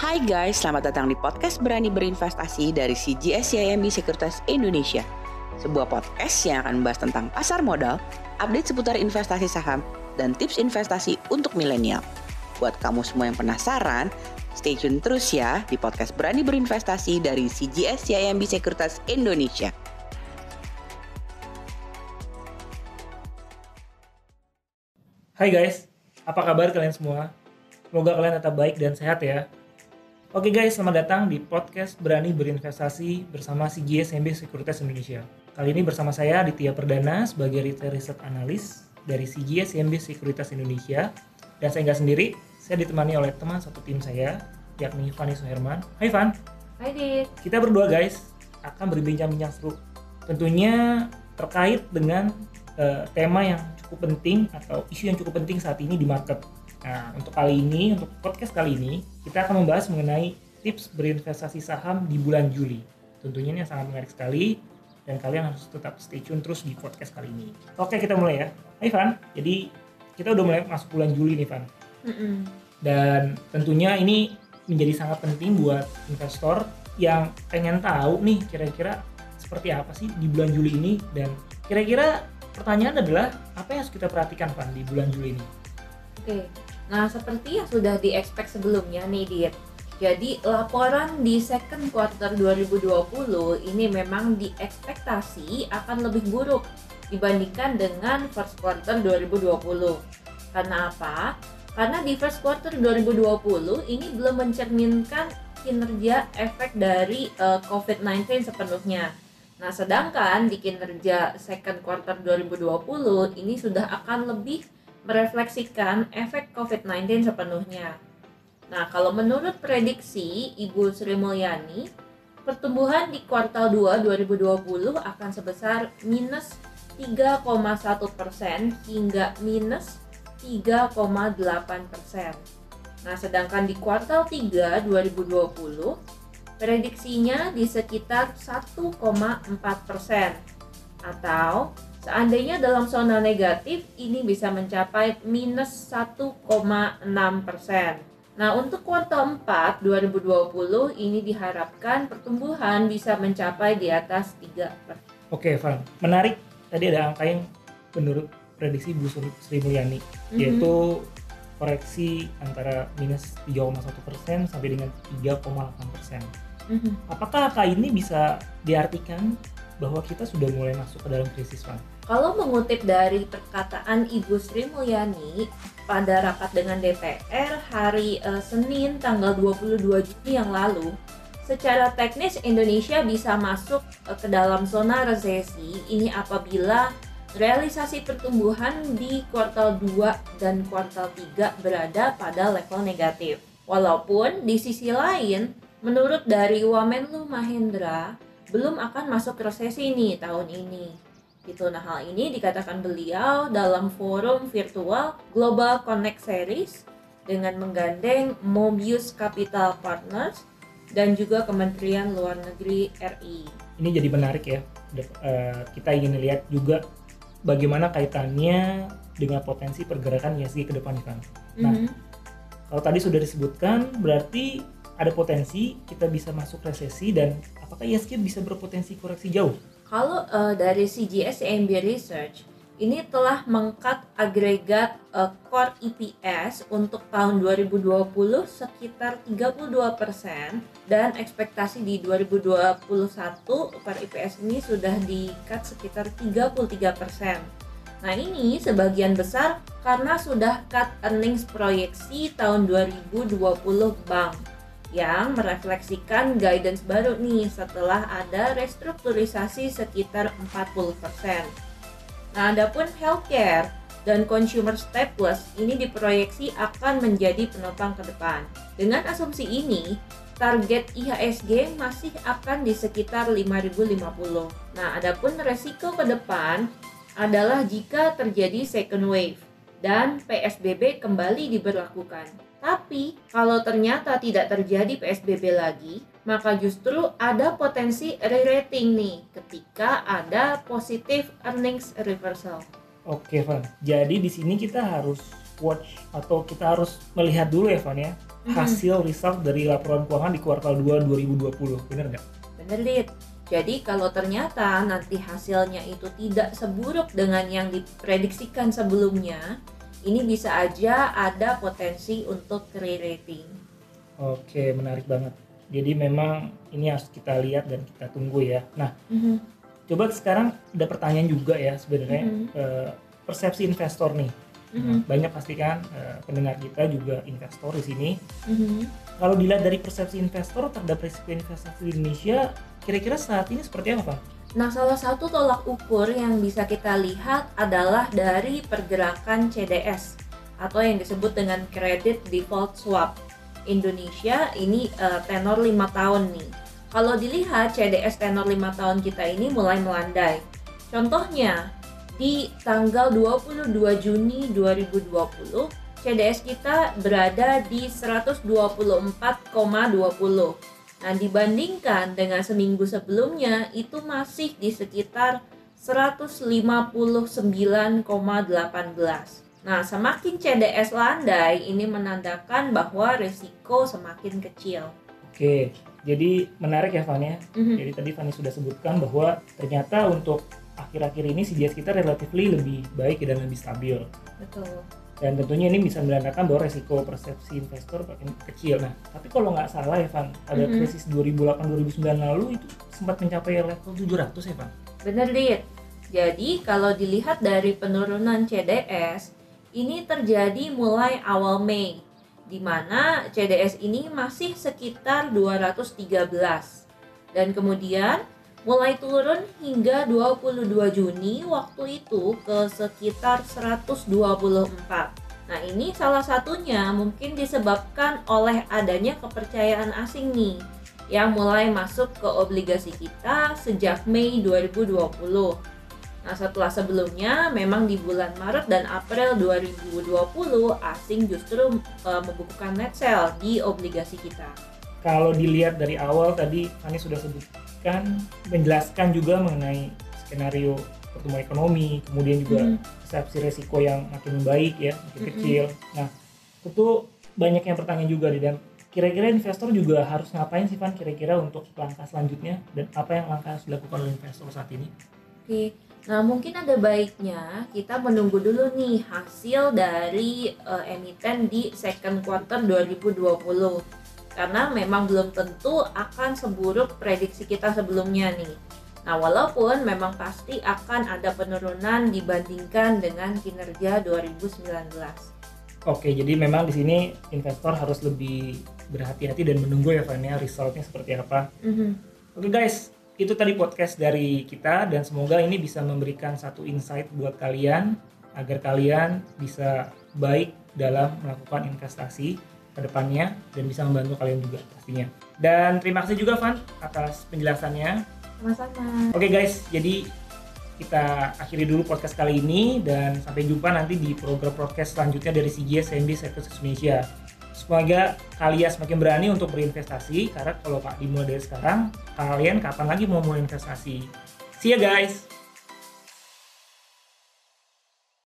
Hai guys, selamat datang di podcast Berani Berinvestasi dari CGS YMB Sekuritas Indonesia. Sebuah podcast yang akan membahas tentang pasar modal, update seputar investasi saham, dan tips investasi untuk milenial. Buat kamu semua yang penasaran, stay tune terus ya di podcast Berani Berinvestasi dari CGS YMB Sekuritas Indonesia. Hai guys, apa kabar kalian semua? Semoga kalian tetap baik dan sehat ya. Oke guys, selamat datang di podcast Berani Berinvestasi bersama CGS MB Sekuritas Indonesia. Kali ini bersama saya Ditya Perdana sebagai Retail Research Analyst dari CGS MB Sekuritas Indonesia. Dan saya nggak sendiri, saya ditemani oleh teman satu tim saya, yakni Fani Suherman. Hai Van. Hai Dit. Kita berdua guys akan berbincang-bincang seru. Tentunya terkait dengan uh, tema yang cukup penting atau isu yang cukup penting saat ini di market Nah, untuk kali ini, untuk podcast kali ini, kita akan membahas mengenai tips berinvestasi saham di bulan Juli. Tentunya ini sangat menarik sekali dan kalian harus tetap stay tune terus di podcast kali ini. Oke, kita mulai ya. Hai Van, jadi kita udah mulai masuk bulan Juli nih Van. Mm -mm. Dan tentunya ini menjadi sangat penting buat investor yang pengen tahu nih kira-kira seperti apa sih di bulan Juli ini dan kira-kira pertanyaan adalah apa yang harus kita perhatikan Van di bulan Juli ini? Oke, nah seperti yang sudah di-expect sebelumnya nih Dit. Jadi laporan di second quarter 2020 ini memang diekspektasi akan lebih buruk dibandingkan dengan first quarter 2020. Karena apa? Karena di first quarter 2020 ini belum mencerminkan kinerja efek dari uh, COVID-19 sepenuhnya. Nah, sedangkan di kinerja second quarter 2020 ini sudah akan lebih merefleksikan efek COVID-19 sepenuhnya. Nah, kalau menurut prediksi Ibu Sri Mulyani, pertumbuhan di kuartal 2 2020 akan sebesar minus 3,1 persen hingga minus 3,8 persen. Nah, sedangkan di kuartal 3 2020, prediksinya di sekitar 1,4 persen atau Seandainya dalam zona negatif, ini bisa mencapai minus 1,6 persen. Nah, untuk kuartal 4 2020 ini diharapkan pertumbuhan bisa mencapai di atas 3 persen. Oke, Van. Menarik. Tadi ada angka yang menurut prediksi Bu Sri Mulyani, mm-hmm. yaitu koreksi antara minus 3,1 persen sampai dengan 3,8 persen. Mm-hmm. Apakah angka ini bisa diartikan bahwa kita sudah mulai masuk ke dalam krisis Pak. Kalau mengutip dari perkataan Ibu Sri Mulyani pada rapat dengan DPR hari uh, Senin tanggal 22 Juni yang lalu, secara teknis Indonesia bisa masuk uh, ke dalam zona resesi ini apabila realisasi pertumbuhan di kuartal 2 dan kuartal 3 berada pada level negatif. Walaupun di sisi lain, menurut dari Wamenlu Mahendra, belum akan masuk resesi nih tahun ini. Gitu. Nah, hal ini dikatakan beliau dalam forum virtual Global Connect Series dengan menggandeng Mobius Capital Partners dan juga Kementerian Luar Negeri RI. Ini jadi menarik ya. Eh, kita ingin lihat juga bagaimana kaitannya dengan potensi pergerakan ISG ke depan kan. Nah, mm -hmm. kalau tadi sudah disebutkan berarti ada potensi kita bisa masuk resesi dan apakah ISG bisa berpotensi koreksi jauh? Kalau uh, dari CGS CMB Research ini telah mengkat agregat uh, core EPS untuk tahun 2020 sekitar 32% dan ekspektasi di 2021 per EPS ini sudah di-cut sekitar 33%. Nah ini sebagian besar karena sudah cut earnings proyeksi tahun 2020 bank yang merefleksikan guidance baru nih setelah ada restrukturisasi sekitar 40%. Nah, adapun healthcare dan consumer staples ini diproyeksi akan menjadi penopang ke depan. Dengan asumsi ini, target IHSG masih akan di sekitar 5050. Nah, adapun resiko ke depan adalah jika terjadi second wave dan PSBB kembali diberlakukan. Tapi kalau ternyata tidak terjadi PSBB lagi, maka justru ada potensi re-rating nih ketika ada positif earnings reversal. Oke, Van. Jadi di sini kita harus watch atau kita harus melihat dulu ya, Van ya. Mhm. hasil result dari laporan keuangan di kuartal 2 2020. Bener nggak? Bener, Dit. Jadi kalau ternyata nanti hasilnya itu tidak seburuk dengan yang diprediksikan sebelumnya, ini bisa aja ada potensi untuk re-rating. Oke, menarik banget. Jadi memang ini harus kita lihat dan kita tunggu ya. Nah, coba sekarang ada pertanyaan juga ya sebenarnya Mhm. eh, persepsi investor nih. Mhm. banyak pasti kan eh, pendengar kita juga investor di sini. Mhm. Kalau dilihat dari persepsi investor terhadap risiko investasi di Indonesia, kira-kira saat ini seperti apa, Pak? Nah, salah satu tolak ukur yang bisa kita lihat adalah dari pergerakan CDS atau yang disebut dengan Credit Default Swap. Indonesia ini eh, tenor 5 tahun nih. Kalau dilihat CDS tenor 5 tahun kita ini mulai melandai. Contohnya, di tanggal 22 Juni 2020, CDS kita berada di 124,20. Nah, dibandingkan dengan seminggu sebelumnya itu masih di sekitar 159,18. Nah, semakin CDS landai ini menandakan bahwa risiko semakin kecil. Oke, jadi menarik ya Fani ya. Mhm. Jadi tadi Fani sudah sebutkan bahwa ternyata untuk akhir-akhir ini CDS kita relatively lebih baik dan lebih stabil. Betul. Dan tentunya ini bisa menandakan bahwa resiko persepsi investor makin kecil. Nah, tapi kalau nggak salah ya Van, pada Mhm. krisis 2008-2009 lalu itu sempat mencapai level 700 ya Van? Bener, Dit. Jadi, kalau dilihat dari penurunan CDS, ini terjadi mulai awal Mei, di mana CDS ini masih sekitar 213. Dan kemudian mulai turun hingga 22 Juni waktu itu ke sekitar 124. Nah, ini salah satunya mungkin disebabkan oleh adanya kepercayaan asing nih yang mulai masuk ke obligasi kita sejak Mei 2020. Nah, setelah sebelumnya memang di bulan Maret dan April 2020 asing justru eh, membukukan net sell di obligasi kita. Kalau dilihat dari awal tadi Fani sudah sebutkan, menjelaskan juga mengenai skenario pertumbuhan ekonomi, kemudian juga Mhm. persepsi resiko yang makin membaik ya, makin Mhm. kecil. Nah, tentu banyak yang bertanya juga nih dan kira-kira investor juga harus ngapain sih Van kira-kira untuk langkah selanjutnya dan apa yang langkah harus dilakukan oleh investor saat ini? Oke, nah mungkin ada baiknya kita menunggu dulu nih hasil dari eh, emiten di second quarter 2020 karena memang belum tentu akan seburuk prediksi kita sebelumnya nih. Nah, walaupun memang pasti akan ada penurunan dibandingkan dengan kinerja 2019. Oke, jadi memang di sini investor harus lebih berhati-hati dan menunggu ya Van ya resultnya seperti apa. Mhm. Oke guys, itu tadi podcast dari kita dan semoga ini bisa memberikan satu insight buat kalian agar kalian bisa baik dalam melakukan investasi ke depannya dan bisa membantu kalian juga pastinya. Dan terima kasih juga Van atas penjelasannya. Sama-sama. Oke guys, jadi kita akhiri dulu podcast kali ini dan sampai jumpa nanti di program podcast selanjutnya dari CGS CMB Securities Indonesia. Semoga kalian semakin berani untuk berinvestasi karena kalau Pak dimulai dari sekarang, kalian kapan lagi mau mulai investasi? See ya guys!